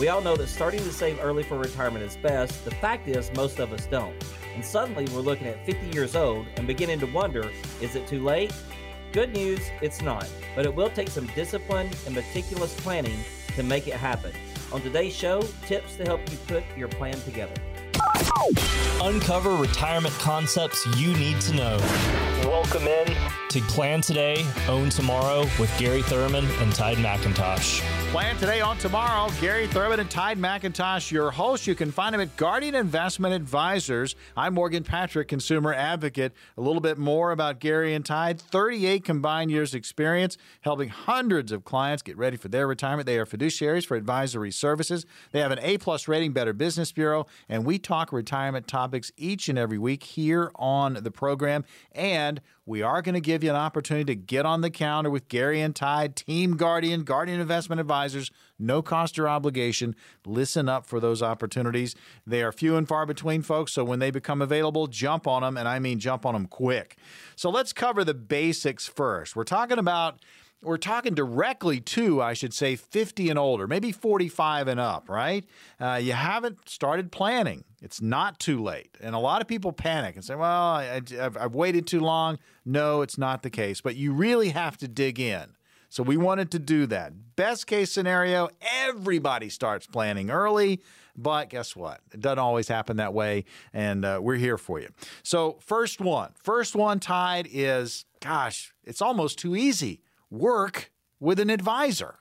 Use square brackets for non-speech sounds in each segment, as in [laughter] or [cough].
We all know that starting to save early for retirement is best. The fact is, most of us don't. And suddenly we're looking at 50 years old and beginning to wonder is it too late? Good news, it's not. But it will take some discipline and meticulous planning to make it happen. On today's show, tips to help you put your plan together. Uncover retirement concepts you need to know. Welcome in to Plan Today, Own Tomorrow with Gary Thurman and Tide McIntosh. Plan today own tomorrow. Gary Thurman and Tide McIntosh, your host. You can find him at Guardian Investment Advisors. I'm Morgan Patrick, consumer advocate. A little bit more about Gary and Tide 38 combined years experience, helping hundreds of clients get ready for their retirement. They are fiduciaries for advisory services. They have an A plus rating, Better Business Bureau, and we talk retirement topics each and every week here on the program. And we are going to give you an opportunity to get on the counter with Gary and Tide, Team Guardian, Guardian Investment Advisors, no cost or obligation. Listen up for those opportunities. They are few and far between, folks, so when they become available, jump on them, and I mean jump on them quick. So let's cover the basics first. We're talking about we're talking directly to, I should say, 50 and older, maybe 45 and up, right? Uh, you haven't started planning. It's not too late. And a lot of people panic and say, well, I, have waited too long. No, it's not the case. But you really have to dig in. So we wanted to do that. Best case scenario, everybody starts planning early. But guess what? It doesn't always happen that way. And uh, we're here for you. So, first one, first one Tide is, gosh, it's almost too easy work with an advisor.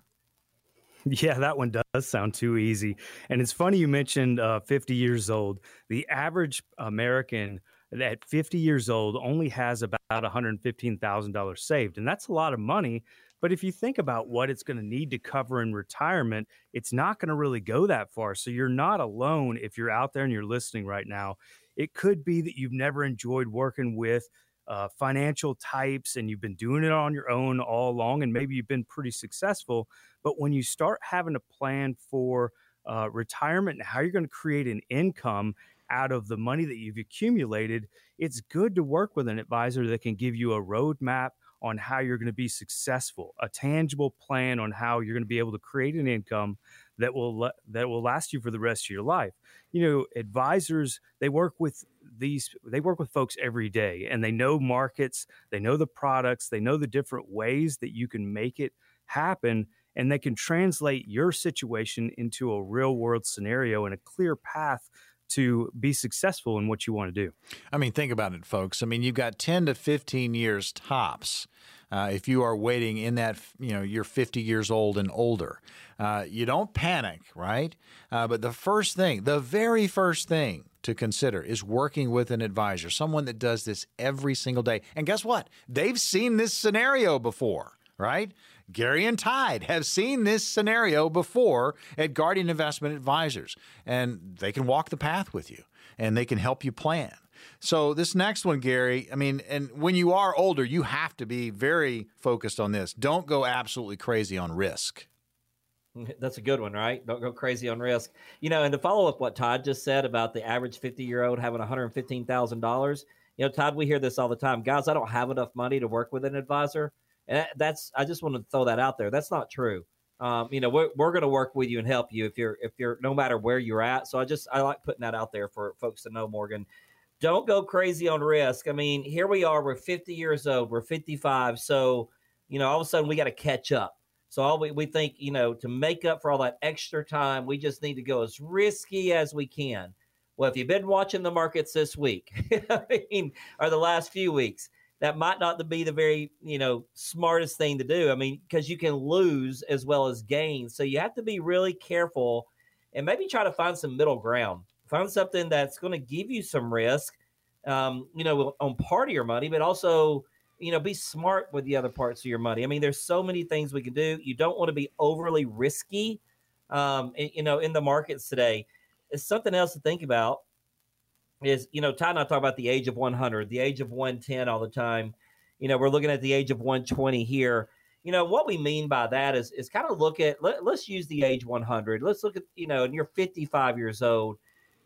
Yeah, that one does sound too easy. And it's funny you mentioned uh, 50 years old. The average American at 50 years old only has about $115,000 saved. And that's a lot of money. But if you think about what it's going to need to cover in retirement, it's not going to really go that far. So you're not alone if you're out there and you're listening right now. It could be that you've never enjoyed working with uh, financial types and you've been doing it on your own all along and maybe you've been pretty successful but when you start having a plan for uh, retirement and how you're going to create an income out of the money that you've accumulated it's good to work with an advisor that can give you a roadmap on how you're going to be successful a tangible plan on how you're going to be able to create an income that will that will last you for the rest of your life. You know advisors they work with these they work with folks every day and they know markets they know the products they know the different ways that you can make it happen and they can translate your situation into a real world scenario and a clear path to be successful in what you want to do. I mean, think about it, folks. I mean, you've got 10 to 15 years tops. Uh, if you are waiting in that, you know, you're 50 years old and older, uh, you don't panic, right? Uh, but the first thing, the very first thing to consider is working with an advisor, someone that does this every single day. And guess what? They've seen this scenario before, right? Gary and Tide have seen this scenario before at Guardian Investment Advisors, and they can walk the path with you and they can help you plan. So, this next one, Gary, I mean, and when you are older, you have to be very focused on this. Don't go absolutely crazy on risk. That's a good one, right? Don't go crazy on risk. You know, and to follow up what Todd just said about the average 50 year old having $115,000, you know, Todd, we hear this all the time. Guys, I don't have enough money to work with an advisor. And that's, I just want to throw that out there. That's not true. Um, you know, we're, we're going to work with you and help you if you're, if you're, no matter where you're at. So I just, I like putting that out there for folks to know, Morgan. Don't go crazy on risk. I mean, here we are, we're 50 years old, we're 55. So, you know, all of a sudden we got to catch up so all we, we think, you know, to make up for all that extra time, we just need to go as risky as we can. Well, if you've been watching the markets this week, [laughs] I mean, or the last few weeks, that might not be the very, you know, smartest thing to do. I mean, because you can lose as well as gain. So you have to be really careful and maybe try to find some middle ground. Find something that's going to give you some risk, um, you know, on part of your money, but also you know, be smart with the other parts of your money. I mean, there's so many things we can do. You don't want to be overly risky, um, you know, in the markets today. It's something else to think about. Is you know, Ty and I talk about the age of 100, the age of 110 all the time. You know, we're looking at the age of 120 here. You know, what we mean by that is is kind of look at let, let's use the age 100. Let's look at you know, and you're 55 years old.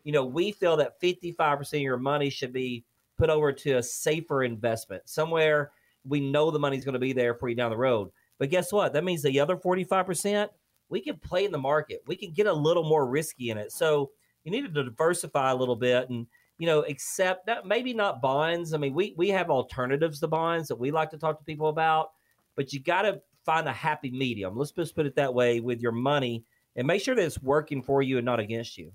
You know, we feel that 55% of your money should be put over to a safer investment somewhere we know the money's going to be there for you down the road. But guess what? That means the other 45%, we can play in the market. We can get a little more risky in it. So you need to diversify a little bit and you know accept that maybe not bonds. I mean, we we have alternatives to bonds that we like to talk to people about, but you got to find a happy medium. Let's just put it that way with your money and make sure that it's working for you and not against you.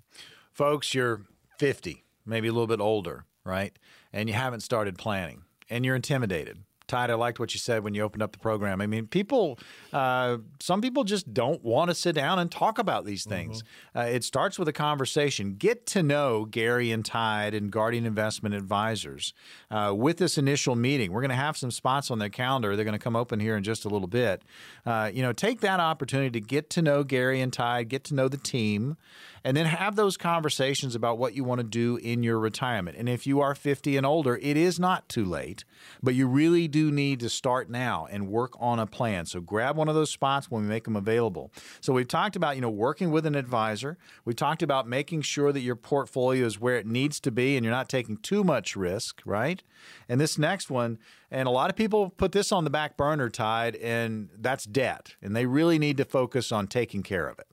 Folks, you're 50, maybe a little bit older, right? And you haven't started planning and you're intimidated. Tide, I liked what you said when you opened up the program. I mean, people, uh, some people just don't want to sit down and talk about these things. Mm-hmm. Uh, it starts with a conversation. Get to know Gary and Tide and Guardian Investment Advisors uh, with this initial meeting. We're going to have some spots on their calendar. They're going to come open here in just a little bit. Uh, you know, take that opportunity to get to know Gary and Tide, get to know the team and then have those conversations about what you want to do in your retirement. And if you are 50 and older, it is not too late, but you really do need to start now and work on a plan. So grab one of those spots when we make them available. So we've talked about, you know, working with an advisor. We've talked about making sure that your portfolio is where it needs to be and you're not taking too much risk, right? And this next one, and a lot of people put this on the back burner Tide, and that's debt. And they really need to focus on taking care of it.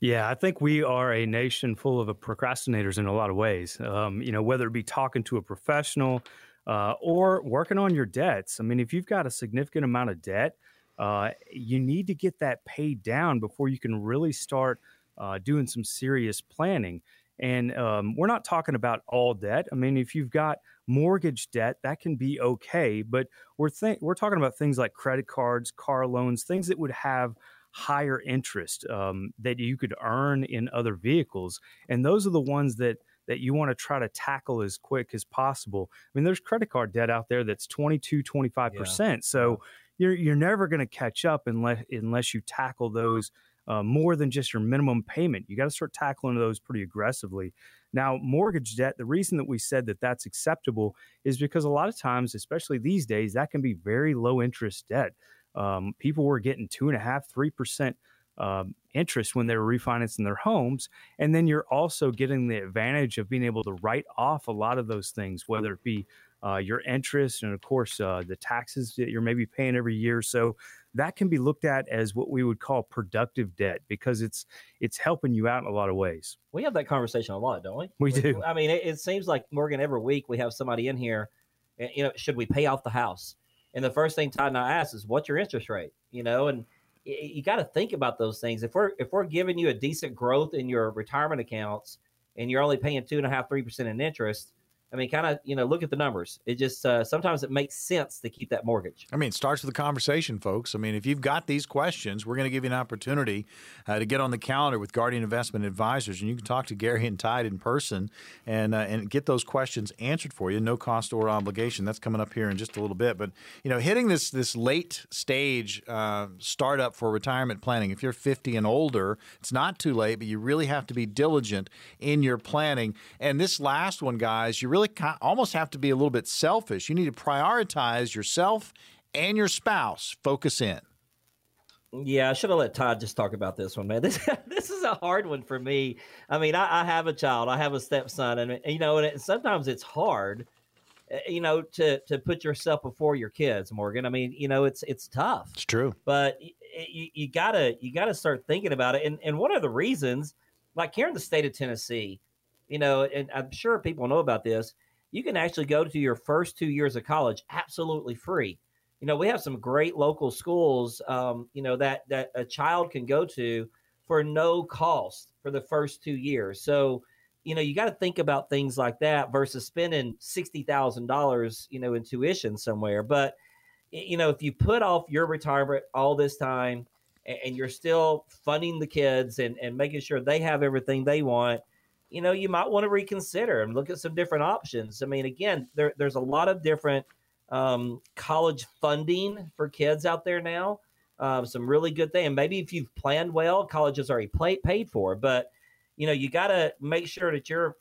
Yeah, I think we are a nation full of procrastinators in a lot of ways. Um, you know, whether it be talking to a professional uh, or working on your debts. I mean, if you've got a significant amount of debt, uh, you need to get that paid down before you can really start uh, doing some serious planning. And um, we're not talking about all debt. I mean, if you've got mortgage debt, that can be okay. But we're th- we're talking about things like credit cards, car loans, things that would have higher interest um, that you could earn in other vehicles. And those are the ones that that you want to try to tackle as quick as possible. I mean, there's credit card debt out there that's 22, 25%. Yeah. So you're, you're never going to catch up unless, unless you tackle those uh, more than just your minimum payment. You got to start tackling those pretty aggressively. Now, mortgage debt, the reason that we said that that's acceptable is because a lot of times, especially these days, that can be very low interest debt. Um, people were getting two and a half, three percent um, interest when they were refinancing their homes, and then you're also getting the advantage of being able to write off a lot of those things, whether it be uh, your interest and of course uh, the taxes that you're maybe paying every year. So that can be looked at as what we would call productive debt because it's it's helping you out in a lot of ways. We have that conversation a lot, don't we? We do. I mean, it, it seems like Morgan every week we have somebody in here. Eh, you know, should we pay off the house? And the first thing Todd and I ask is, what's your interest rate? You know, and you, you got to think about those things. If we're if we're giving you a decent growth in your retirement accounts and you're only paying two and a half, three percent in interest, I mean, kind of, you know, look at the numbers. It just uh, sometimes it makes sense to keep that mortgage. I mean, it starts with the conversation, folks. I mean, if you've got these questions, we're going to give you an opportunity uh, to get on the calendar with Guardian Investment Advisors, and you can talk to Gary and Tide in person and uh, and get those questions answered for you, no cost or obligation. That's coming up here in just a little bit. But you know, hitting this this late stage uh, startup for retirement planning. If you're 50 and older, it's not too late, but you really have to be diligent in your planning. And this last one, guys, you really really almost have to be a little bit selfish. You need to prioritize yourself and your spouse. Focus in. Yeah, I should have let Todd just talk about this one, man. [laughs] This this is a hard one for me. I mean, I, I have a child, I have a stepson, and you know, and it, sometimes it's hard, eh, you know, to to put yourself before your kids, Morgan. I mean, you know, it's it's tough. It's true, but you, you gotta you gotta start thinking about it. And and one of the reasons, like here in the state of Tennessee, you know, and I'm sure people know about this. You can actually go to your first two years of college absolutely free. You know, we have some great local schools, um, you know, that that a child can go to for no cost for the first two years. So, you know, you got to think about things like that versus spending sixty thousand dollars, you know, in tuition somewhere. But you know, if you put off your retirement all this time and you're still funding the kids and, and making sure they have everything they want, you know, you might want to reconsider and look at some different options. I mean, again, there, there's a lot of different um, college funding for kids out there now. Um, some really good thing. And maybe if you've planned well, college is already play, paid for. But you know, you got to make sure that you're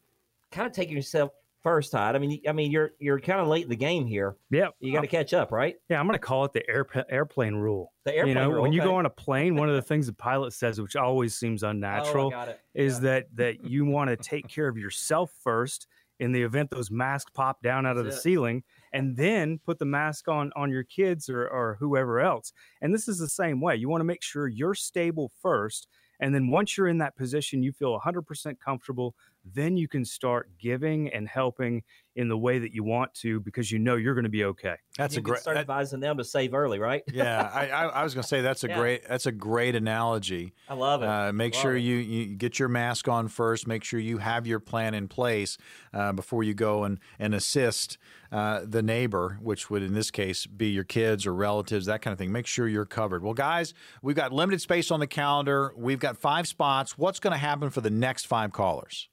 kind of taking yourself first, Todd. I mean, I mean, you're you're kind of late in the game here. Yeah, you got to catch up, right? Yeah, I'm going to call it the air, airplane rule. The airplane you know, rule. When okay. you go on a plane, one of the [laughs] things the pilot says, which always seems unnatural, oh, is yeah. that that [laughs] you want to take care of yourself first. In the event those masks pop down out That's of the it. ceiling, and then put the mask on on your kids or, or whoever else. And this is the same way. You want to make sure you're stable first. And then once you're in that position, you feel 100% comfortable, then you can start giving and helping in the way that you want to because you know you're going to be okay. That's you a great start that, advising them to save early, right? yeah, I, I, I was going to say that's a yeah. great that's a great analogy. I love it. Uh, make love sure it. you you get your mask on first. Make sure you have your plan in place uh, before you go and and assist uh, the neighbor, which would in this case be your kids or relatives, that kind of thing. Make sure you're covered. Well, guys, we've got limited space on the calendar. We've got five spots. What's going to happen for the next five callers?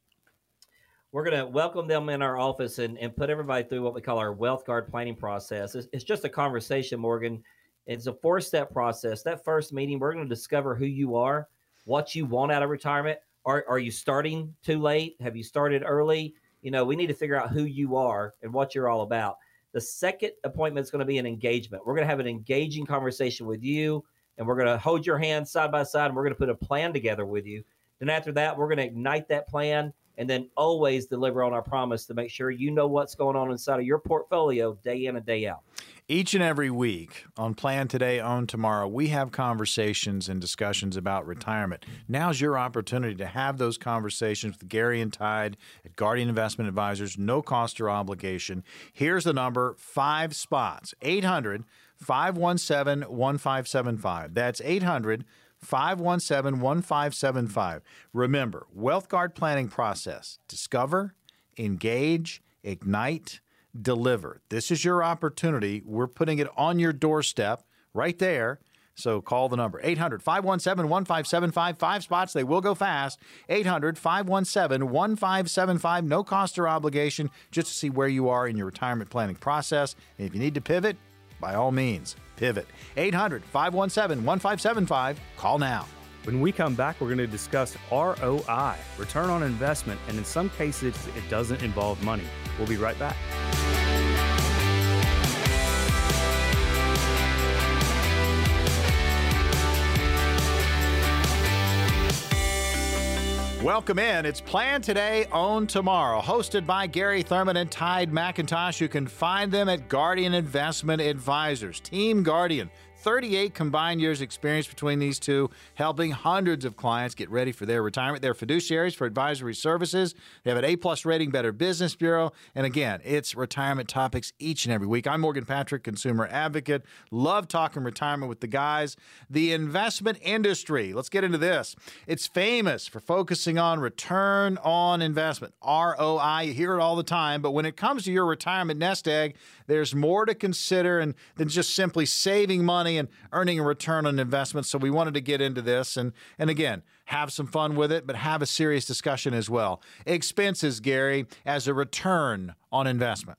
We're going to welcome them in our office and, and put everybody through what we call our wealth guard planning process. It's, it's just a conversation, Morgan. It's a four step process. That first meeting, we're going to discover who you are, what you want out of retirement. Are, are you starting too late? Have you started early? You know, we need to figure out who you are and what you're all about. The second appointment is going to be an engagement. We're going to have an engaging conversation with you, and we're going to hold your hand side by side, and we're going to put a plan together with you. Then after that, we're going to ignite that plan and then always deliver on our promise to make sure you know what's going on inside of your portfolio day in and day out. Each and every week on Plan Today, Own Tomorrow, we have conversations and discussions about retirement. Now's your opportunity to have those conversations with Gary and Tide at Guardian Investment Advisors, no cost or obligation. Here's the number five spots 800 517 1575. That's 800 517 1575. Remember, Wealth Guard planning process discover, engage, ignite, deliver. This is your opportunity. We're putting it on your doorstep right there. So call the number 800 517 1575. Five spots. They will go fast. 800 517 1575. No cost or obligation just to see where you are in your retirement planning process. And if you need to pivot, by all means, pivot. 800 517 1575. Call now. When we come back, we're going to discuss ROI, return on investment, and in some cases, it doesn't involve money. We'll be right back. Welcome in. It's Plan Today, Own Tomorrow, hosted by Gary Thurman and Tide McIntosh. You can find them at Guardian Investment Advisors. Team Guardian 38 combined years experience between these two, helping hundreds of clients get ready for their retirement. They're fiduciaries for advisory services. They have an A-plus rating, Better Business Bureau. And again, it's retirement topics each and every week. I'm Morgan Patrick, consumer advocate. Love talking retirement with the guys. The investment industry, let's get into this. It's famous for focusing on return on investment, ROI. You hear it all the time, but when it comes to your retirement nest egg, there's more to consider and, than just simply saving money and earning a return on investment. So we wanted to get into this and and again have some fun with it, but have a serious discussion as well. Expenses, Gary, as a return on investment.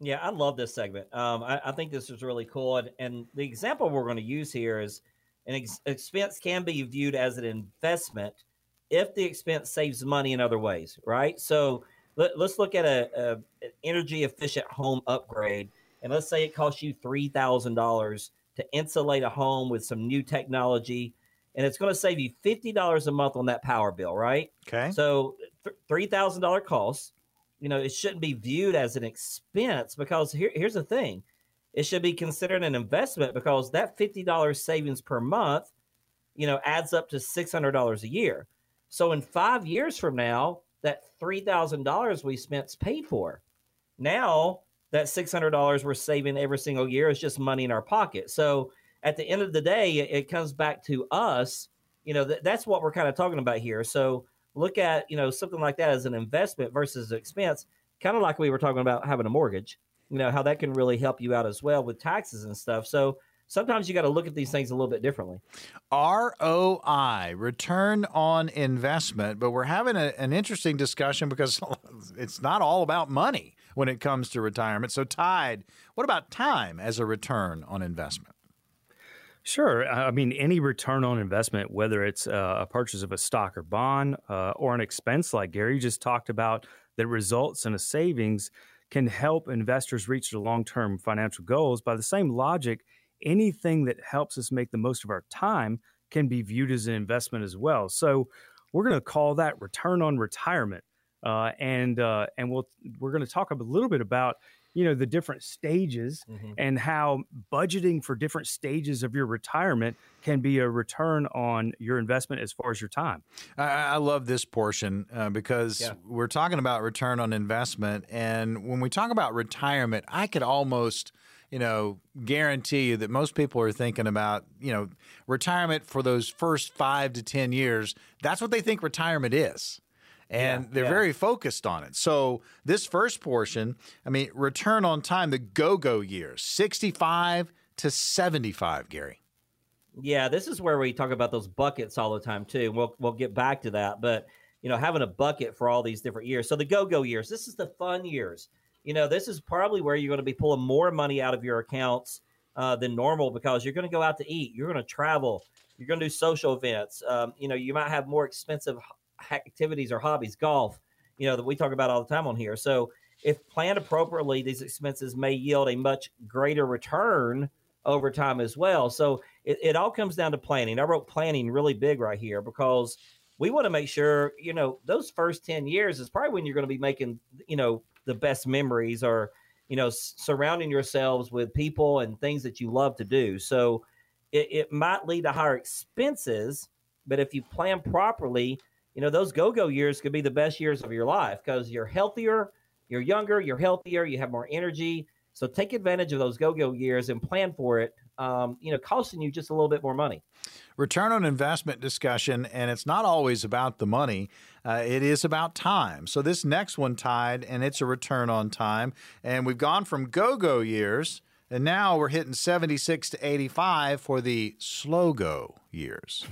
Yeah, I love this segment. Um, I, I, think this is really cool, and, and the example we're going to use here is an ex- expense can be viewed as an investment if the expense saves money in other ways, right? So let, us look at a, a, an energy efficient home upgrade, and let's say it costs you three thousand dollars to insulate a home with some new technology, and it's going to save you fifty dollars a month on that power bill, right? Okay. So th- three thousand dollar cost. You know, it shouldn't be viewed as an expense because here, here's the thing: it should be considered an investment because that fifty dollars savings per month, you know, adds up to six hundred dollars a year. So in five years from now, that three thousand dollars we spent is paid for. Now that $600 we're saving every single year is just money in our pocket. So at the end of the day, it, comes back to us. You know, th- that's what we're kind of talking about here. So look at, you know, something like that as an investment versus expense, kind of like we were talking about having a mortgage, you know, how that can really help you out as well with taxes and stuff. So sometimes you got to look at these things a little bit differently. ROI, return on investment, but we're having a, an interesting discussion because [laughs] it's not all about money when it comes to retirement. So, Tide, what about time as a return on investment? Sure. I mean, any return on investment, whether it's uh, a purchase of a stock or bond uh, or an expense like Gary just talked about, that results in a savings can help investors reach their long term financial goals. By the same logic, anything that helps us make the most of our time can be viewed as an investment as well. So, we're going to call that return on retirement. Uh, and uh, and we'll we're going to talk a little bit about you know the different stages mm-hmm. and how budgeting for different stages of your retirement can be a return on your investment as far as your time i, I love this portion uh, because yeah. we're talking about return on investment and when we talk about retirement i could almost you know, guarantee you that most people are thinking about, you know, retirement for those first five to 10 years. That's what they think retirement is and yeah, they're yeah. very focused on it. So this first portion, I mean, return on time, the go-go years, 65 to 75, Gary. Yeah, this is where we talk about those buckets all the time too. We'll we'll get back to that, but you know, having a bucket for all these different years. So the go-go years, this is the fun years. You know, this is probably where you're going to be pulling more money out of your accounts uh, than normal because you're going to go out to eat, you're going to travel, you're going to do social events. Um, you know, you might have more expensive activities or hobbies, golf, you know, that we talk about all the time on here. So if planned appropriately, these expenses may yield a much greater return over time as well. So it, it all comes down to planning. I wrote planning really big right here because we want to make sure, you know, those first 10 years is probably when you're going to be making, you know, the best memories or, you know, surrounding yourselves with people and things that you love to do. So it, it might lead to higher expenses, but if you plan properly, you know, those go go years could be the best years of your life because you're healthier, you're younger, you're healthier, you have more energy. So take advantage of those go go years and plan for it, um, you know, costing you just a little bit more money. Return on investment discussion, and it's not always about the money. Uh, it is about time. So this next one Tide, and it's a return on time. And we've gone from go go years and now we're hitting 76 to 85 for the slow go years.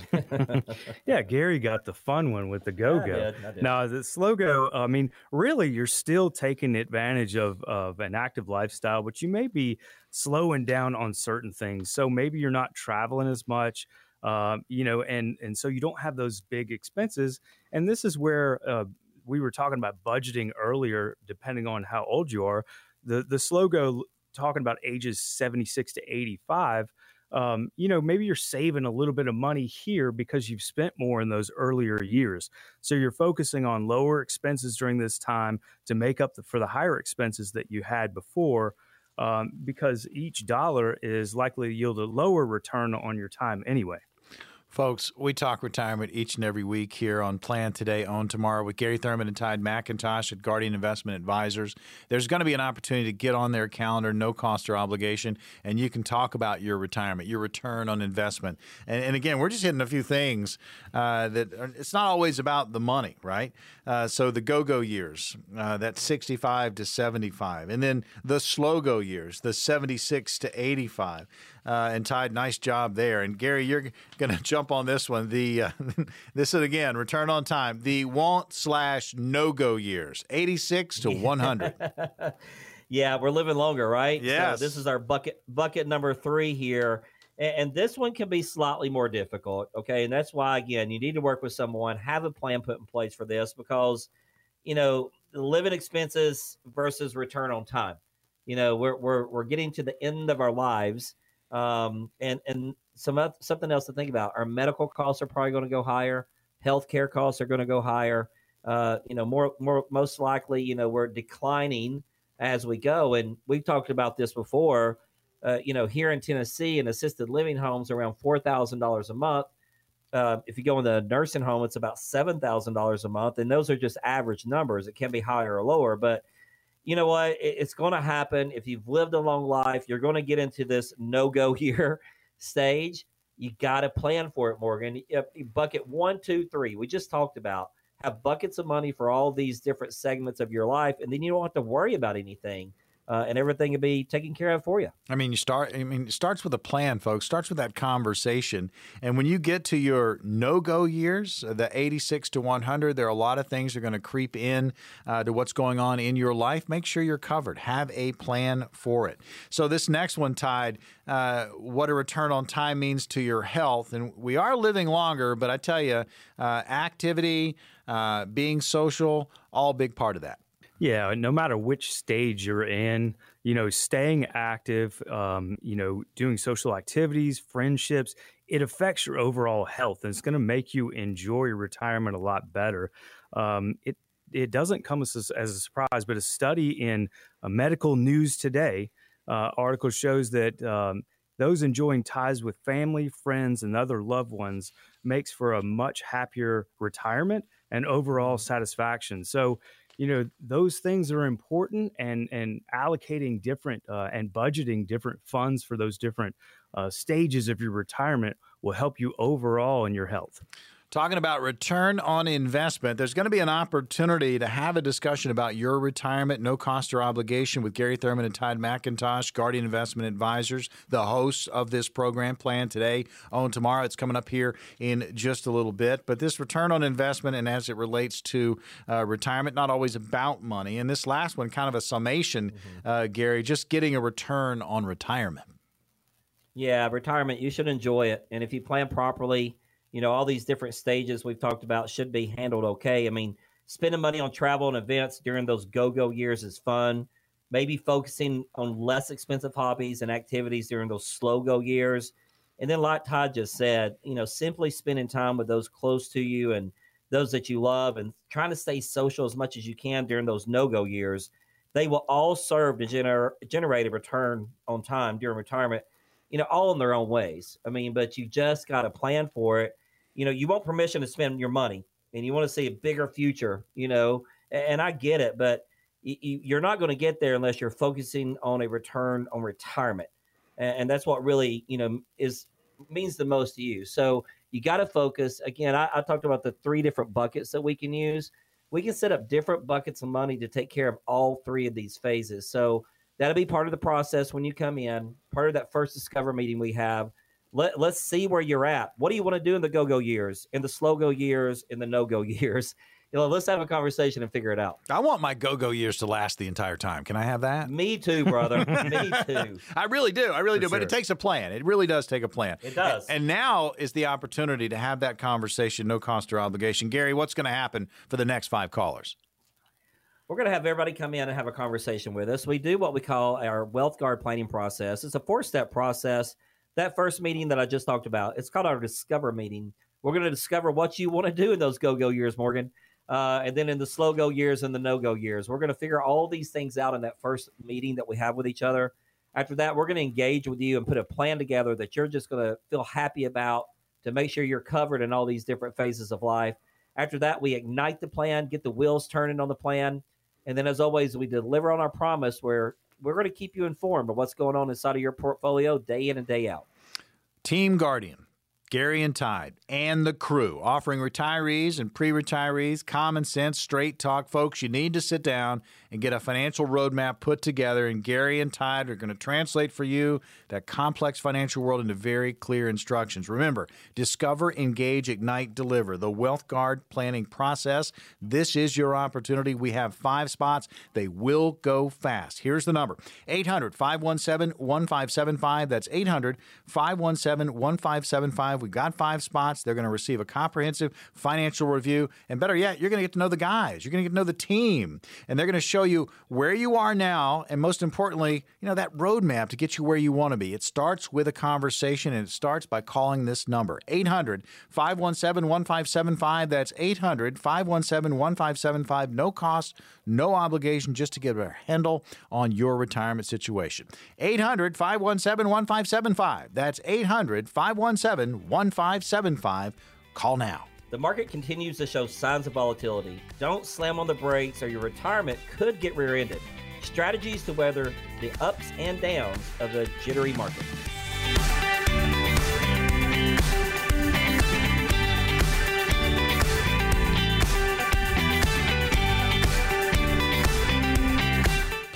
[laughs] yeah, Gary got the fun one with the go go. Now, the slow go, I mean, really, you're still taking advantage of, of an active lifestyle, but you may be slowing down on certain things. So maybe you're not traveling as much. Uh, you know, and and so you don't have those big expenses, and this is where uh, we were talking about budgeting earlier. Depending on how old you are, the the slow go talking about ages 76 to 85, um, you know, maybe you're saving a little bit of money here because you've spent more in those earlier years. So you're focusing on lower expenses during this time to make up the, for the higher expenses that you had before. Um, because each dollar is likely to yield a lower return on your time anyway. Folks, we talk retirement each and every week here on Plan Today, Own Tomorrow with Gary Thurman and Tide McIntosh at Guardian Investment Advisors. There's going to be an opportunity to get on their calendar, no cost or obligation, and you can talk about your retirement, your return on investment. And, and again, we're just hitting a few things uh, that are, it's not always about the money, right? Uh, so the go go years, uh, that's 65 to 75. And then the slow go years, the 76 to 85 uh, and Tide, nice job there. And Gary, you're going [laughs] to jump on this one. The uh, [laughs] this is again return on time. The want slash no go years, eighty six to one hundred. [laughs] yeah, we're living longer, right? Yes. So this is our bucket bucket number three here. And, and this one can be slightly more difficult. Okay. And that's why, again, you need to work with someone, have a plan put in place for this because, you know, living expenses versus return on time. You know, we're, we're, we're getting to the end of our lives um, and and some something else to think about: our medical costs are probably going to go higher. Healthcare costs are going to go higher. Uh, you know, more more most likely, you know, we're declining as we go. And we've talked about this before. Uh, you know, here in Tennessee, in assisted living homes, around four thousand dollars a month. Uh, if you go in the nursing home, it's about seven thousand dollars a month, and those are just average numbers. It can be higher or lower, but you know what? It's going to happen. If you've lived a long life, you're going to get into this no go [laughs] here stage. You got to plan for it, Morgan. Bucket one, two, three. We just talked about have buckets of money for all these different segments of your life, and then you don't have to worry about anything uh, and everything will be taken care of for you. I mean, you start. I mean, it starts with a plan, folks. Starts with that conversation, and when you get to your no-go years, uh, the 86 to 100, there are a lot of things that are going to creep in uh, to what's going on in your life. Make sure you're covered. Have a plan for it. So this next one, Tide, uh, what a return on time means to your health, and we are living longer, but I tell you, uh, activity, uh, being social, all big part of that. Yeah, no matter which stage you're in, you know, staying active, um, you know, doing social activities, friendships, it affects your overall health and it's going to make you enjoy retirement a lot better. Um, it it doesn't come as a, as a surprise, but a study in uh, Medical News Today uh, article shows that um, those enjoying ties with family, friends, and other loved ones makes for a much happier retirement and overall mm-hmm. satisfaction. So, you know, those things are important, and and allocating different uh, and budgeting different funds for those different uh, stages of your retirement will help you overall in your health talking about return on investment. There's going to be an opportunity to have a discussion about your retirement, no cost or obligation, with Gary Thurman and Todd McIntosh, Guardian Investment Advisors, the hosts of this program. Plan today, own tomorrow. It's coming up here in just a little bit. But this return on investment, and as it relates to uh, retirement, not always about money. And this last one, kind of a summation, mm-hmm. uh, Gary, just getting a return on retirement. Yeah, retirement, you should enjoy it. And if you plan properly, you know, all these different stages we've talked about should be handled okay. I mean, spending money on travel and events during those go go years is fun. Maybe focusing on less expensive hobbies and activities during those slow go years. And then, like Todd just said, you know, simply spending time with those close to you and those that you love and trying to stay social as much as you can during those no go years. They will all serve to gener- generate a return on time during retirement, you know, all in their own ways. I mean, but you just got to plan for it you know, you want permission to spend your money and you want to see a bigger future, you know, and I get it, but you're not going to get there unless you're focusing on a return on retirement. And that's what really, you know, is means the most to you. So you got to focus. Again, I, I talked about the three different buckets that we can use. We can set up different buckets of money to take care of all three of these phases. So that'll be part of the process when you come in, part of that first discover meeting we have let, let's see where you're at. What do you want to do in the go go years, in the slow go years, in the no go [laughs] years? You know, let's have a conversation and figure it out. I want my go go years to last the entire time. Can I have that? Me too, brother. [laughs] Me too. I really do. I really For do. Sure. But it takes a plan. It really does take a plan. It does. And, and now is the opportunity to have that conversation, no cost or obligation. Gary, what's going to happen for the next five callers? We're going to have everybody come in and have a conversation with us. We do what we call our Wealth Guard planning process. It's a four step process that first meeting that I just talked about, it's called our Discover meeting. We're going to discover what you want to do in those go go years, Morgan. Uh, and then in the slow go years and the no go years, we're going to figure all these things out in that first meeting that we have with each other. After that, we're going to engage with you and put a plan together that you're just going to feel happy about to make sure you're covered in all these different phases of life. After that, we ignite the plan, get the wheels turning on the plan. And then, as always, we deliver on our promise where we're going to keep you informed of what's going on inside of your portfolio day in and day out. Team Guardian Gary and Tide, and the crew, offering retirees and pre retirees common sense, straight talk. Folks, you need to sit down and get a financial roadmap put together, and Gary and Tide are going to translate for you that complex financial world into very clear instructions. Remember, discover, engage, ignite, deliver the Wealth Guard planning process. This is your opportunity. We have five spots, they will go fast. Here's the number 800 517 1575. That's 800 517 1575. We've got five spots. They're going to receive a comprehensive financial review. And better yet, you're going to get to know the guys. You're going to get to know the team. And they're going to show you where you are now. And most importantly, you know, that roadmap to get you where you want to be. It starts with a conversation and it starts by calling this number 800 517 1575. That's 800 517 1575. No cost, no obligation, just to get a handle on your retirement situation. 800 517 1575. That's 800 517 1575. Call now. The market continues to show signs of volatility. Don't slam on the brakes or your retirement could get rear ended. Strategies to weather the ups and downs of the jittery market.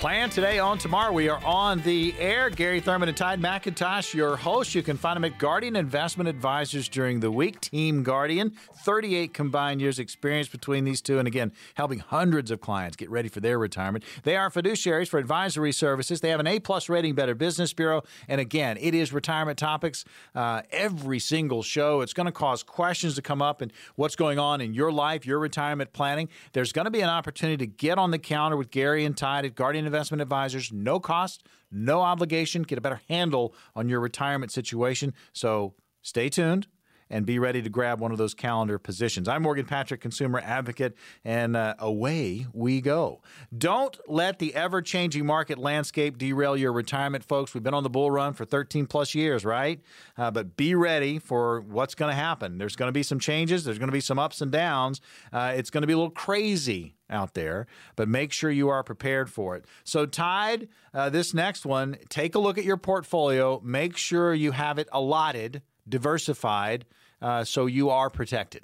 Plan today own tomorrow. We are on the air. Gary Thurman and Tide McIntosh, your host. You can find them at Guardian Investment Advisors during the week. Team Guardian, 38 combined years experience between these two, and again, helping hundreds of clients get ready for their retirement. They are fiduciaries for advisory services. They have an A plus rating, Better Business Bureau, and again, it is retirement topics uh, every single show. It's going to cause questions to come up and what's going on in your life, your retirement planning. There's going to be an opportunity to get on the counter with Gary and Tide at Guardian investment advisors, no cost, no obligation, get a better handle on your retirement situation. So stay tuned and be ready to grab one of those calendar positions. I'm Morgan Patrick, consumer advocate, and uh, away we go. Don't let the ever changing market landscape derail your retirement, folks. We've been on the bull run for 13 plus years, right? Uh, but be ready for what's going to happen. There's going to be some changes, there's going to be some ups and downs. Uh, it's going to be a little crazy out there, but make sure you are prepared for it. So, Tide, uh, this next one, take a look at your portfolio. Make sure you have it allotted, diversified, uh, so you are protected.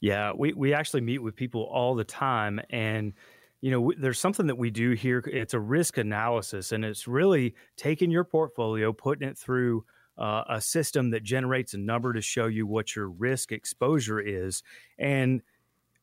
Yeah, we, we actually meet with people all the time. And, you know, there's something that we do here. It's a risk analysis, and it's really taking your portfolio, putting it through uh, a system that generates a number to show you what your risk exposure is. And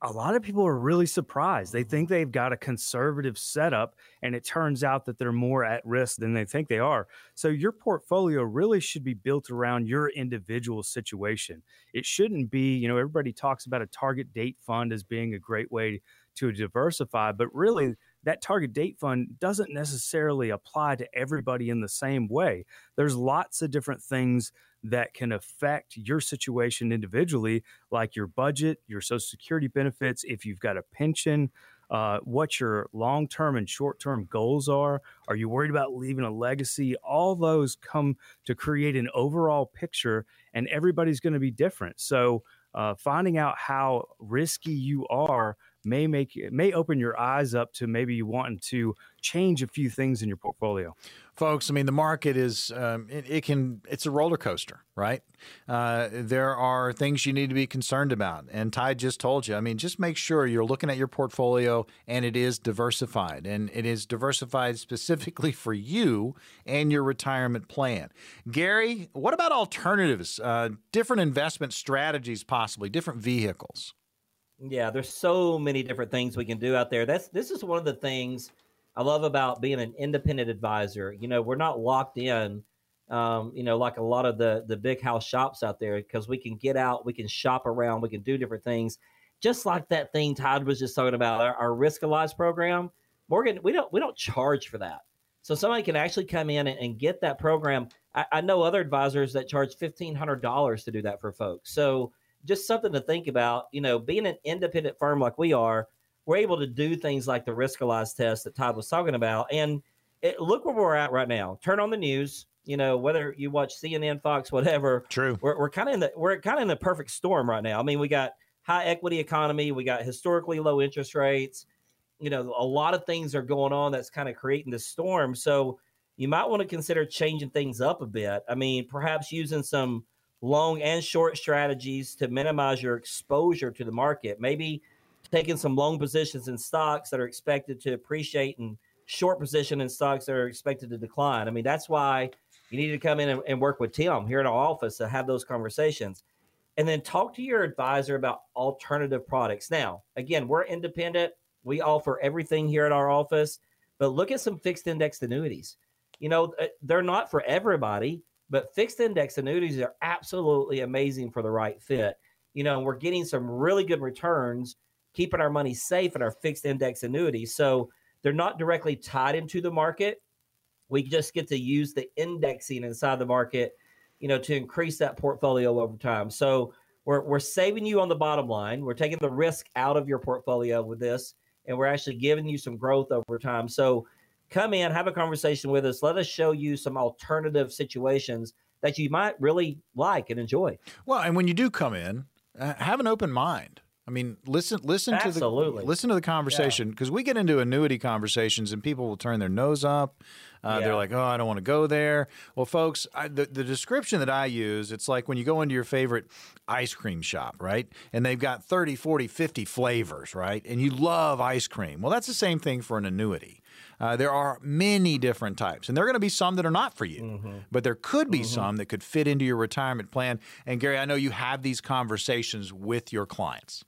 a lot of people are really surprised. They think they've got a conservative setup, and it turns out that they're more at risk than they think they are. So, your portfolio really should be built around your individual situation. It shouldn't be, you know, everybody talks about a target date fund as being a great way to diversify, but really, that target date fund doesn't necessarily apply to everybody in the same way. There's lots of different things that can affect your situation individually, like your budget, your Social Security benefits, if you've got a pension, uh, what your long term and short term goals are. Are you worried about leaving a legacy? All those come to create an overall picture, and everybody's going to be different. So, uh, finding out how risky you are may make may open your eyes up to maybe you wanting to change a few things in your portfolio. Folks i mean the market is um, it, it, can it's a roller coaster right? Uh, there are things you need to be concerned about and ty just told you i mean just make sure you're looking at your portfolio and it is diversified and it is diversified specifically for you and your retirement plan. Gary what about alternatives uh, different investment strategies possibly different vehicles yeah, there's so many different things we can do out there. That's this is one of the things I love about being an independent advisor. You know, we're not locked in, um, you know, like a lot of the the big house shops out there because we can get out, we can shop around, we can do different things. Just like that thing Todd was just talking about, our, our Riskalyze program. Morgan, we don't we don't charge for that. So somebody can actually come in and, and get that program. I, I know other advisors that charge fifteen hundred dollars to do that for folks. So just something to think about. You know, being an independent firm like we are, we're able to do things like the Riskalyze test that Todd was talking about. And it, look where we're at right now. Turn on the news. You know, whether you watch CNN, Fox, whatever. True. We're, we're kind of in the we're kind of in the perfect storm right now. I mean, we got high equity economy, we got historically low interest rates. You know, a lot of things are going on that's kind of creating this storm. So you might want to consider changing things up a bit. I mean, perhaps using some long and short strategies to minimize your exposure to the market. Maybe taking some long positions in stocks that are expected to appreciate and short position in stocks that are expected to decline. I mean, that's why you need to come in and, and work with Tim here in our office to have those conversations. And then talk to your advisor about alternative products. Now, again, we're independent. We offer everything here at our office, but look at some fixed indexed annuities. You know, uh, they're not for everybody but fixed index annuities are absolutely amazing for the right fit. You know, we're getting some really good returns, keeping our money safe in our fixed index annuities. So they're not directly tied into the market. We just get to use the indexing inside the market, you know, to increase that portfolio over time. So we're, we're saving you on the bottom line. We're taking the risk out of your portfolio with this, and we're actually giving you some growth over time. So come in, have a conversation with us. Let us show you some alternative situations that you might really like and enjoy. Well, and when you do come in, uh, have an open mind. I mean, listen, listen Absolutely. to the listen to the conversation because yeah. we get into annuity conversations and people will turn their nose up. Uh, yeah. They're like, "Oh, I don't want to go there." Well, folks, I, the the description that I use, it's like when you go into your favorite ice cream shop, right? And they've got 30, 40, 50 flavors, right? And you love ice cream. Well, that's the same thing for an annuity. Uh, there are many different types, and there are going to be some that are not for you, mm-hmm. but there could be mm-hmm. some that could fit into your retirement plan. And Gary, I know you have these conversations with your clients.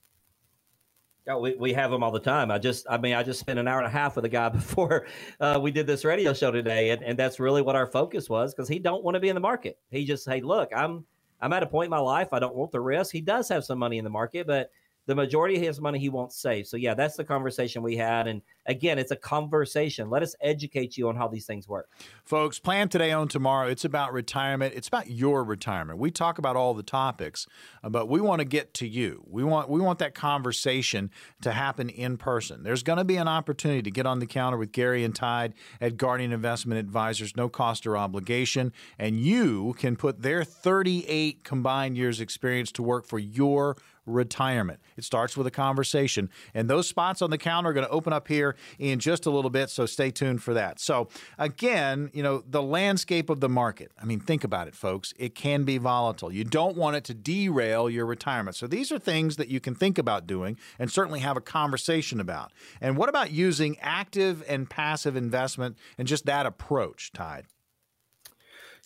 Yeah, we, we have them all the time. I just, I mean, I just spent an hour and a half with a guy [laughs] before uh, we did this radio show today, and, and that's really what our focus was because he don't want to be in the market. He just, hey, look, I'm I'm at a point in my life I don't want the risk. He does have some money in the market, but the majority of his money he won't save. So yeah, that's the conversation we had. And again, it's a conversation. Let us educate you on how these things work. Folks, plan today, own tomorrow. It's about retirement. It's about your retirement. We talk about all the topics, uh, but we want to get to you. We want we want that conversation to happen in person. There's going to be an opportunity to get on the counter with Gary and Tide at Guardian Investment Advisors, no cost or obligation, and you can put their 38 combined years experience to work for your retirement. It starts with a conversation. And those spots on the counter are going to open up here in just a little bit, so stay tuned for that. So, again, you know, the landscape of the market. I mean, think about it, folks. It can be volatile. You don't want it to derail your retirement. So, these are things that you can think about doing and certainly have a conversation about. And what about using active and passive investment and just that approach, Tide?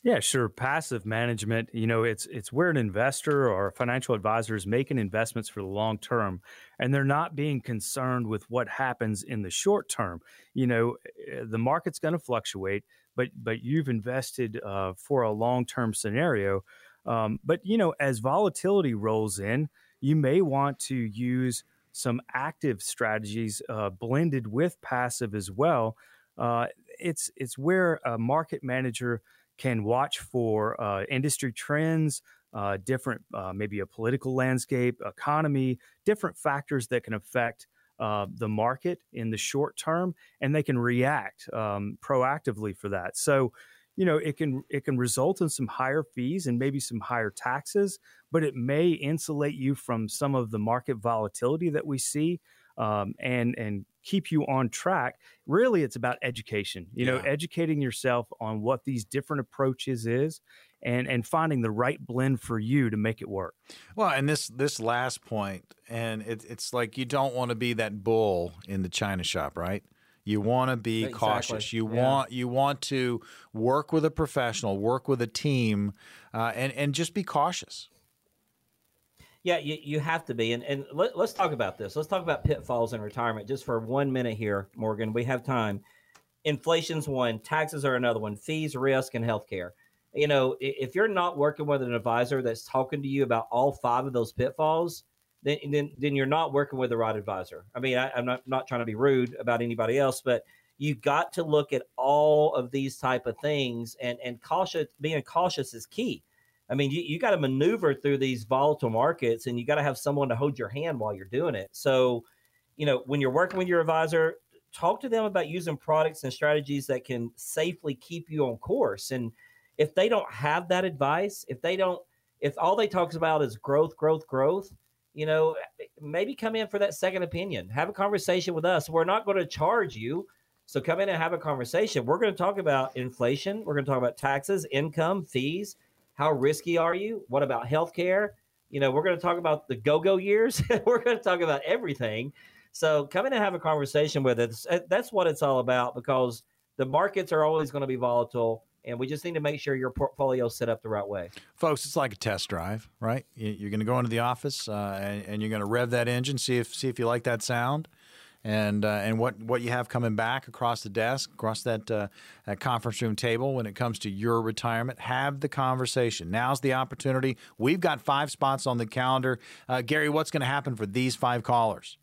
Yeah, sure. Passive management, you know, it's it's where an investor or a financial advisor is making investments for the long term and they're not being concerned with what happens in the short term. You know, eh, the market's going to fluctuate, but but you've invested uh, for a long-term scenario. Um, but you know, as volatility rolls in, you may want to use some active strategies uh, blended with passive as well. Uh, it's it's where a market manager can watch for uh, industry trends, uh, different, uh, maybe a political landscape, economy, different factors that can affect uh, the market in the short term, and they can react um, proactively for that. So, you know, it can it can result in some higher fees and maybe some higher taxes, but it may insulate you from some of the market volatility that we see um, and and keep you on track. Really, it's about education. You yeah. know, educating yourself on what these different approaches is, and and finding the right blend for you to make it work. Well, and this this last point, and it, it's like you don't want to be that bull in the china shop, right? You want to be exactly. cautious. You yeah. want you want to work with a professional, work with a team, uh, and and just be cautious. Yeah, you, you have to be. And, and let, us talk about this. Let's talk about pitfalls in retirement just for one minute here, Morgan. We have time. Inflation's one, taxes are another one, fees, risk, and healthcare. You know, if you're not working with an advisor that's talking to you about all five of those pitfalls, then then, then you're not working with the right advisor. I mean, I, I'm not, not trying to be rude about anybody else, but you've got to look at all of these type of things and and cautious being cautious is key I mean, you, you got to maneuver through these volatile markets and you got to have someone to hold your hand while you're doing it. So, you know, when you're working with your advisor, talk to them about using products and strategies that can safely keep you on course. And if they don't have that advice, if they don't, if all they talk about is growth, growth, growth, you know, maybe come in for that second opinion. Have a conversation with us. We're not going to charge you. So come in and have a conversation. We're going to talk about inflation. We're going to talk about taxes, income, fees how risky are you? What about healthcare? You know, we're going to talk about the go-go years. [laughs] we're going to talk about everything. So come in and have a conversation with us. That's what it's all about because the markets are always going to be volatile and we just need to make sure your portfolio is set up the right way. Folks, it's like a test drive, right? You're going to go into the office uh, and, and, you're going to rev that engine, see if see if you like that sound, and uh, and what what you have coming back across the desk, across that, uh, that conference room table when it comes to your retirement. Have the conversation. Now's the opportunity. We've got five spots on the calendar. Uh, Gary, what's going to happen for these five callers?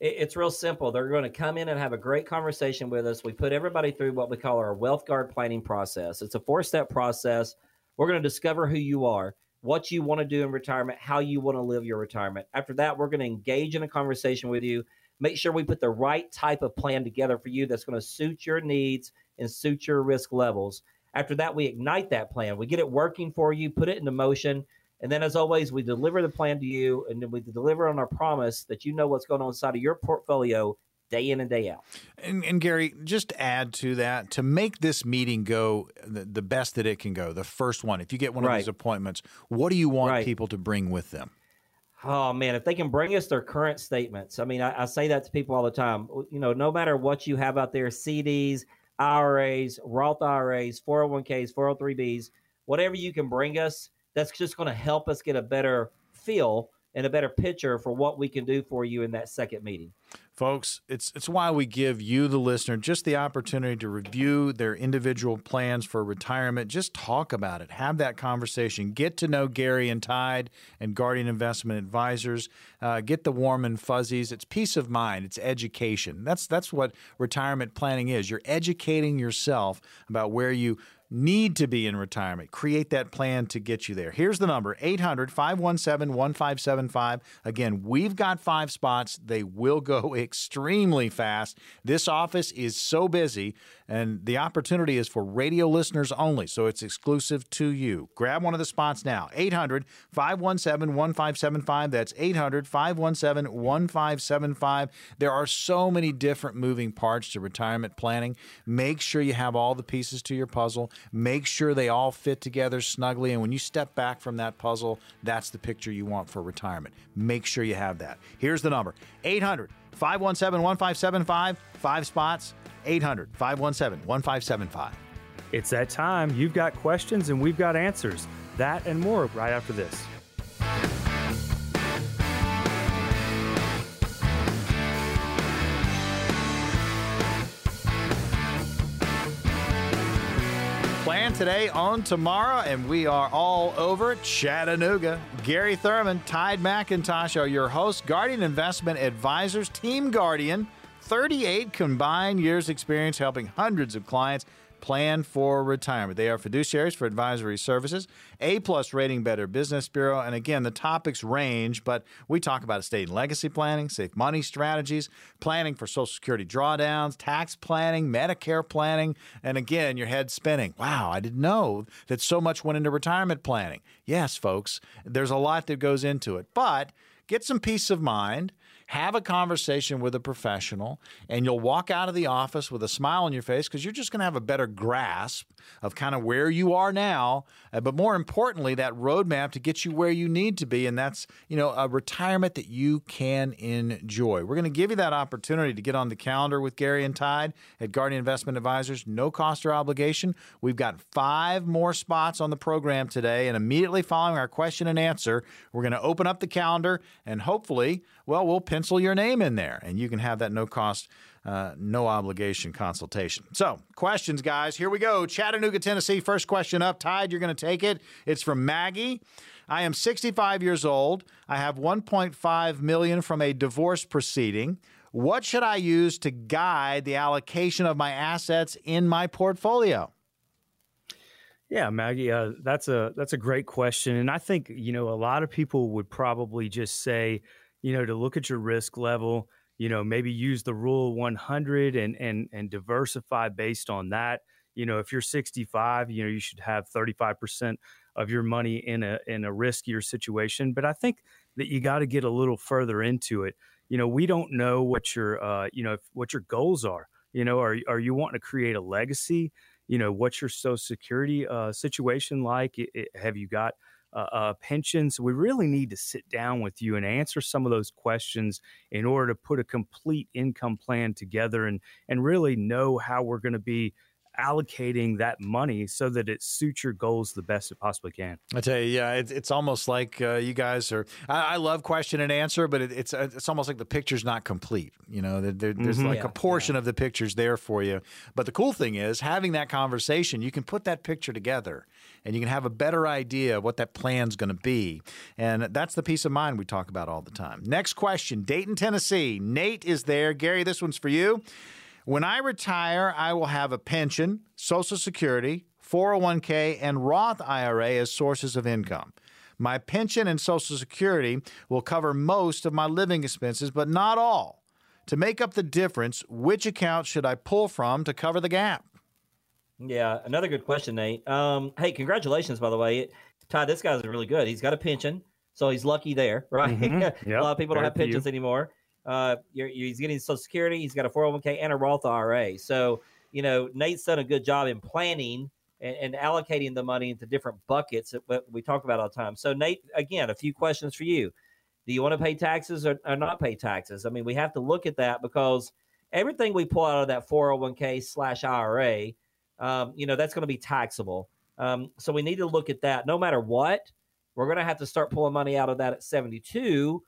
It's real simple. They're going to come in and have a great conversation with us. We put everybody through what we call our Wealth Guard planning process. It's a four step process. We're going to discover who you are what you want to do in retirement, how you want to live your retirement. After that, we're going to engage in a conversation with you make sure we put the right type of plan together for you that's going to suit your needs and suit your risk levels. After that, we ignite that plan. We get it working for you, put it into motion. And then, as always, we deliver the plan to you and then we deliver on our promise that you know what's going on inside of your portfolio day in and day out. And, and Gary, just add to that to make this meeting go the, the, best that it can go, the first one, if you get one of these appointments, what do you want right. people to bring with them? Oh man, if they can bring us their current statements, I mean, I, I, say that to people all the time. You know, no matter what you have out there, CDs, IRAs, Roth IRAs, 401ks, 403bs, whatever you can bring us, that's just going to help us get a better feel and a better picture for what we can do for you in that second meeting. Folks, it's it's why we give you the listener just the opportunity to review their individual plans for retirement. Just talk about it. Have that conversation. Get to know Gary and Tide and Guardian Investment Advisors. Uh, get the warm and fuzzies. It's peace of mind. It's education. That's that's what retirement planning is. You're educating yourself about where you need to be in retirement. Create that plan to get you there. Here's the number 800 517 1575. Again, we've got five spots. They will go [laughs] extremely fast. This office is so busy, and the opportunity is for radio listeners only, so it's exclusive to you. Grab one of the spots now 800 517 1575. That's 800 517 1575. There are so many different moving parts to retirement planning. Make sure you have all the pieces to your puzzle. Make sure they all fit together snugly. And when you step back from that puzzle, that's the picture you want for retirement. Make sure you have that. Here's the number 800 517 1575. Five spots 800 517 1575. It's that time. You've got questions and we've got answers. That and more right after this. Plan today, own tomorrow, and we are all over Chattanooga. Gary Thurman, Tide McIntosh are your hosts, Guardian Investment Advisors, Team Guardian, 38 combined years experience helping hundreds of clients plan for retirement. They are fiduciaries for advisory services, A plus rating Better Business Bureau. And again, the topics range, but we talk about estate and legacy planning, safe money strategies, planning for Social Security drawdowns, tax planning, Medicare planning. And again, your head spinning. Wow, I didn't know that so much went into retirement planning. Yes, folks, there's a lot that goes into it, but get some peace of mind have a conversation with a professional, and you'll walk out of the office with a smile on your face because you're just going to have a better grasp of kind of where you are now, uh, but more importantly, that roadmap to get you where you need to be, and that's you know a retirement that you can enjoy. We're going to give you that opportunity to get on the calendar with Gary and Tide at Guardian Investment Advisors, no cost or obligation. We've got five more spots on the program today, and immediately following our question and answer, we're going to open up the calendar and hopefully, well, we'll pencil your name in there, and you can have that no cost, uh, no obligation consultation. So, questions, guys. Here we go. Chattanooga, Tennessee. First question up. Tide, you're going to take it. It's from Maggie. I am 65 years old. I have 1.5 million from a divorce proceeding. What should I use to guide the allocation of my assets in my portfolio? Yeah, Maggie, uh, that's a that's a great question, and I think you know a lot of people would probably just say, you know, to look at your risk level, you know, maybe use the rule 100 and and and diversify based on that. You know, if you're 65, you know, you should have 35% of your money in a in a riskier situation, but I think that you got to get a little further into it. You know, we don't know what your uh, you know, what your goals are. You know, are are you wanting to create a legacy? You know, what's your social security uh, situation like? It, it, have you got uh, uh, pensions. We really need to sit down with you and answer some of those questions in order to put a complete income plan together and and really know how we're going to be allocating that money so that it suits your goals the best it possibly can. I tell you, yeah, it's, it's almost like uh, you guys are. I, I, love question and answer, but it, it's uh, it's almost like the picture's not complete. You know, there, there's mm-hmm. like yeah, a portion yeah. of the picture's there for you. But the cool thing is having that conversation, you can put that picture together, and you can have a better idea of what that plan's going to be. And that's the peace of mind we talk about all the time. Next question, Dayton, Tennessee. Nate is there. Gary, this one's for you. When I retire, I will have a pension, Social Security, 401k, and Roth IRA as sources of income. My pension and Social Security will cover most of my living expenses, but not all. To make up the difference, which account should I pull from to cover the gap? Yeah, another good question, Nate. Um, hey, congratulations, by the way. Todd, this guy's really good. He's got a pension, so he's lucky there, [laughs] right? Mm-hmm. [laughs] Yep. a lot of people don't have pensions anymore. Uh, you're, you're, he's getting Social Security. He's got a 401k and a Roth IRA. So, you know, Nate's done a good job in planning and, and allocating the money into different buckets that we talk about all the time. So, Nate, again, a few questions for you. Do you want to pay taxes or, or not pay taxes? I mean, we have to look at that because everything we pull out of that 401k slash IRA, um, you know, that's going to be taxable. Um, so we need to look at that no matter what We're going to have to start pulling money out of that at 72.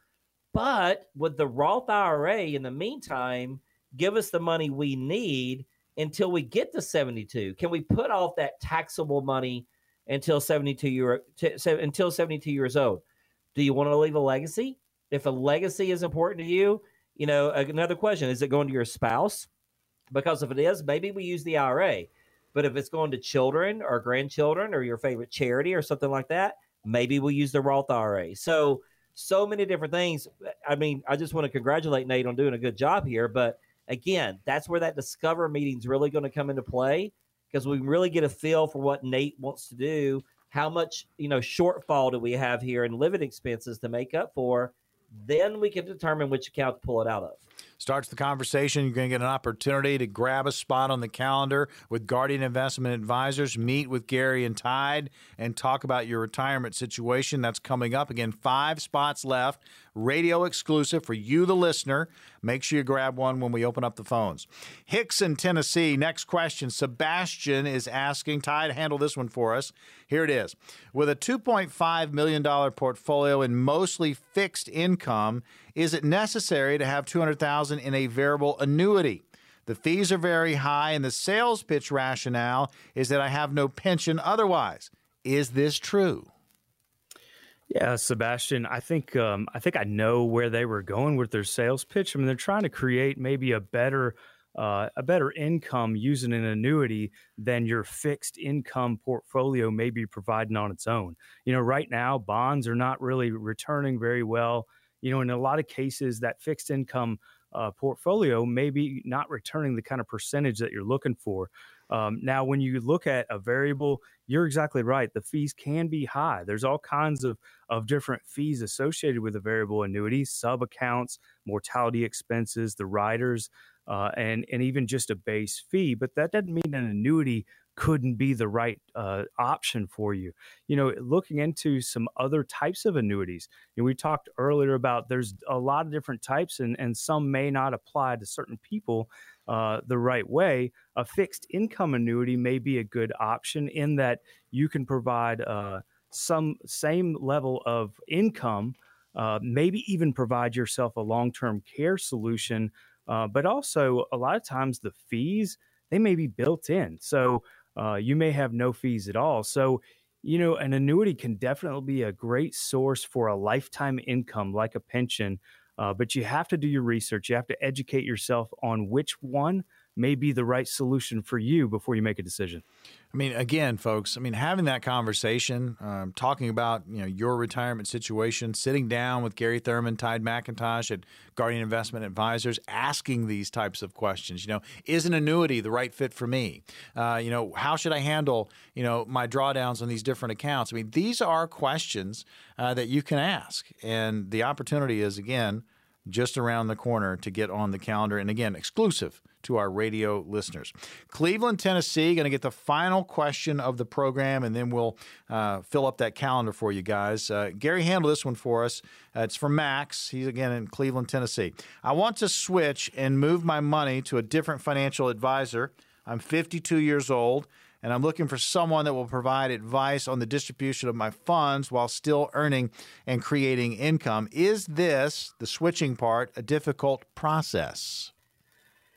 But with the Roth IRA, in the meantime, give us the money we need until we get to 72. Can we put off that taxable money until 72 year t- until 72 years old? Do you want to leave a legacy? If a legacy is important to you, you know, another question, is it going to your spouse? Because if it is, maybe we use the IRA. But if it's going to children or grandchildren or your favorite charity or something like that, maybe we'll use the Roth IRA. So, so many different things. I mean, I just want to congratulate Nate on doing a good job here. But again, that's where that Discover meeting is really going to come into play because we really get a feel for what Nate wants to do. How much, you know, shortfall do we have here in living expenses to make up for? Then we can determine which account to pull it out of starts the conversation. You're going to get an opportunity to grab a spot on the calendar with Guardian Investment Advisors, meet with Gary and Tide, and talk about your retirement situation. That's coming up. Again, five spots left, radio exclusive for you, the listener. Make sure you grab one when we open up the phones. Hixson, Tennessee. Next question. Sebastian is asking, Tide, handle this one for us. Here it is. With a $2.5 million portfolio in mostly fixed income, is it necessary to have 200,000 in a variable annuity? The fees are very high and the sales pitch rationale is that I have no pension otherwise. Is this true? Yeah, Sebastian, I think um, I think I know where they were going with their sales pitch. I mean, they're trying to create maybe a better uh, a better income using an annuity than your fixed income portfolio may be providing on its own. You know, right now bonds are not really returning very well you know, in a lot of cases, that fixed income uh, portfolio may be not returning the kind of percentage that you're looking for. Um, now, when you look at a variable, you're exactly right. The fees can be high. There's all kinds of, of different fees associated with a variable annuity, sub accounts, mortality expenses, the riders, uh, and, and even just a base fee. But that doesn't mean an annuity couldn't be the right uh, option for you. You know, looking into some other types of annuities. Know, we talked earlier about there's a lot of different types, and and some may not apply to certain people uh, the right way. A fixed income annuity may be a good option in that you can provide uh, some same level of income. Uh, maybe even provide yourself a long-term care solution, uh, but also a lot of times the fees they may be built in. So uh, you may have no fees at all. So, you know, an annuity can definitely be a great source for a lifetime income like a pension. Uh, but you have to do your research. You have to educate yourself on which one may be the right solution for you before you make a decision. I mean, again, folks, I mean, having that conversation, um, talking about you know your retirement situation, sitting down with Gary Thurman, Tide McIntosh at Guardian Investment Advisors, asking these types of questions. You know, is an annuity the right fit for me? Uh, you know, how should I handle you know my drawdowns on these different accounts? I mean, these are questions uh, that you can ask, and the opportunity is again just around the corner to get on the calendar, and again, exclusive to our radio listeners. Cleveland, Tennessee, going to get the final question of the program, and then we'll uh, fill up that calendar for you guys. Uh, Gary handle this one for us. Uh, it's from Max. He's again in Cleveland, Tennessee. I want to switch and move my money to a different financial advisor. I'm 52 years old and I'm looking for someone that will provide advice on the distribution of my funds while still earning and creating income. Is this, the switching part, a difficult process?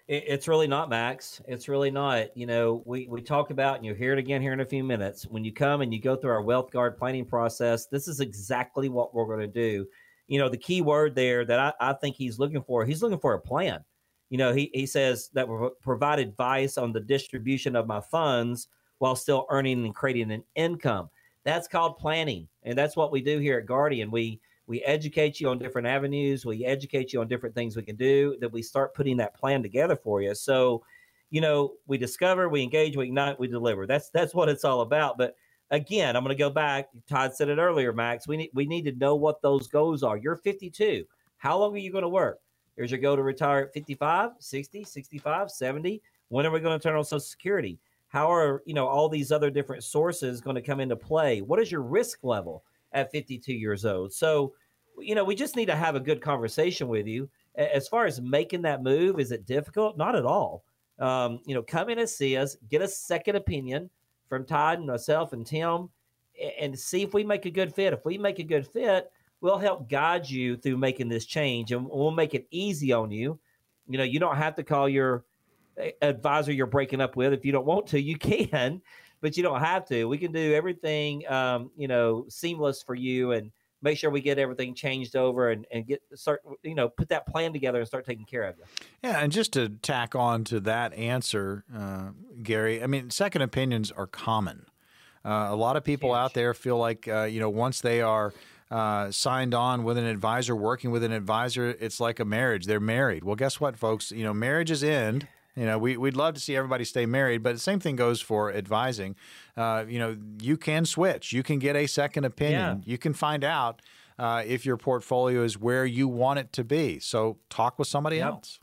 It's really not, Max. It's really not. You know, we, we talk about, and you'll hear it again here in a few minutes. When you come and you go through our Wealth Guard planning process, this is exactly what we're going to do. You know, the key word there that I, I think he's looking for, he's looking for a plan. You know, he, he says that we provide advice on the distribution of my funds while still earning and creating an income. That's called planning. And that's what we do here at Guardian. We we educate you on different avenues. We educate you on different things we can do that we start putting that plan together for you. So you know we discover we engage we ignite we deliver. That's that's what it's all about. But again i'm going to go back. Todd said it earlier max. We need we need to know what those goals are. You're 52 how long are you going to work here's your goal to retire at 55 60 65 70 when are we going to turn on social security how are you know all these other different sources going to come into play what is your risk level at 52 years old. So, you know, we just need to have a good conversation with you. As far as making that move, is it difficult? Not at all. Um, you know, come in and see us, get a second opinion from Todd and myself and Tim, and see if we make a good fit. If we make a good fit, we'll help guide you through making this change and we'll make it easy on you. You know, you don't have to call your advisor you're breaking up with if you don't want to. You [laughs] can, but you don't have to. We can do everything, um, you know, seamless for you and make sure we get everything changed over and, and get start you know put that plan together and start taking care of you yeah and just to tack on to that answer uh, gary i mean second opinions are common uh, a lot of people Huge. out there feel like uh, you know once they are uh, signed on with an advisor, working with an advisor, it's like a marriage. They're married. Well, guess what, folks? You know, marriages end. You know, we, we'd love to see everybody stay married, but the same thing goes for advising. Uh, you know, you can switch. You can get a second opinion. Yeah. You can find out uh, if your portfolio is where you want it to be. So talk with somebody yep. else.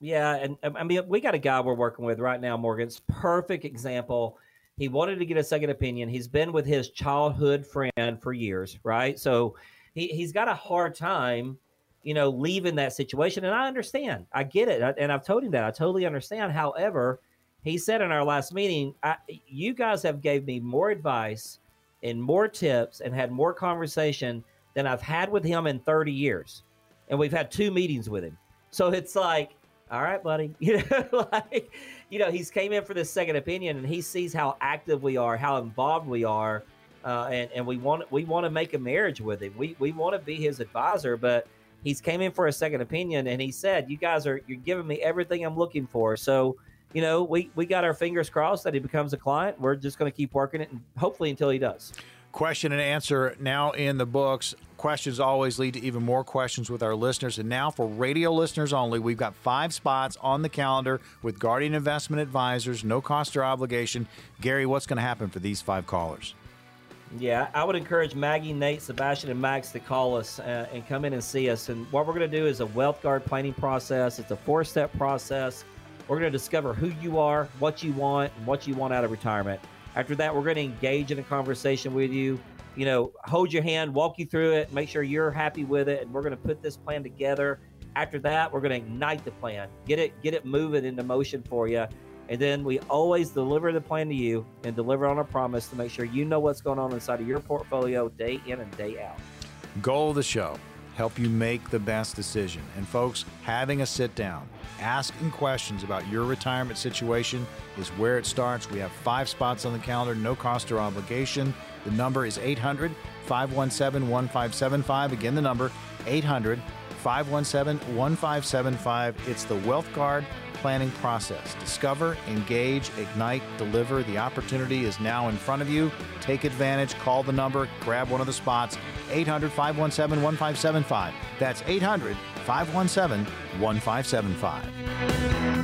Yeah, and I mean, we got a guy we're working with right now, Morgan's perfect example he wanted to get a second opinion. He's been with his childhood friend for years, right? So he, he's got a hard time, you know, leaving that situation. And I understand. I get it. And I've told him that. I totally understand. However, he said in our last meeting, you guys have gave me more advice and more tips and had more conversation than I've had with him in 30 years. And we've had two meetings with him. So it's like, all right, buddy. [laughs] You know, like, you know, he's came in for this second opinion, and he sees how active we are, how involved we are, uh, and and we want we want to make a marriage with him. We we want to be his advisor, but he's came in for a second opinion, and he said, "You guys are you're giving me everything I'm looking for." So, you know, we we got our fingers crossed that he becomes a client. We're just going to keep working it, and hopefully until he does question and answer now in the books. Questions always lead to even more questions with our listeners. And now, for radio listeners only, we've got five spots on the calendar with Guardian Investment Advisors, no cost or obligation. Gary, what's going to happen for these five callers? Yeah, I would encourage Maggie, Nate, Sebastian, and Max to call us uh, and come in and see us. And what we're going to do is a wealth guard planning process. It's a four step process. We're going to discover who you are, what you want, and what you want out of retirement. After that, we're going to engage in a conversation with you. You know, hold your hand, walk you through it, make sure you're happy with it, and we're going to put this plan together. After that, we're going to ignite the plan, get it, get it moving into motion for you, and then we always deliver the plan to you and deliver on a promise to make sure you know what's going on inside of your portfolio day in and day out. Goal of the show help you make the best decision. And folks, having a sit down, asking questions about your retirement situation is where it starts. We have five spots on the calendar, no cost or obligation. The number is 800 517 1575. Again, the number 800 517 1575. It's the Wealth Guard planning process. Discover, engage, ignite, deliver. The opportunity is now in front of you. Take advantage. Call the number, grab one of the spots. 800 517 1575. That's 800 517 1575.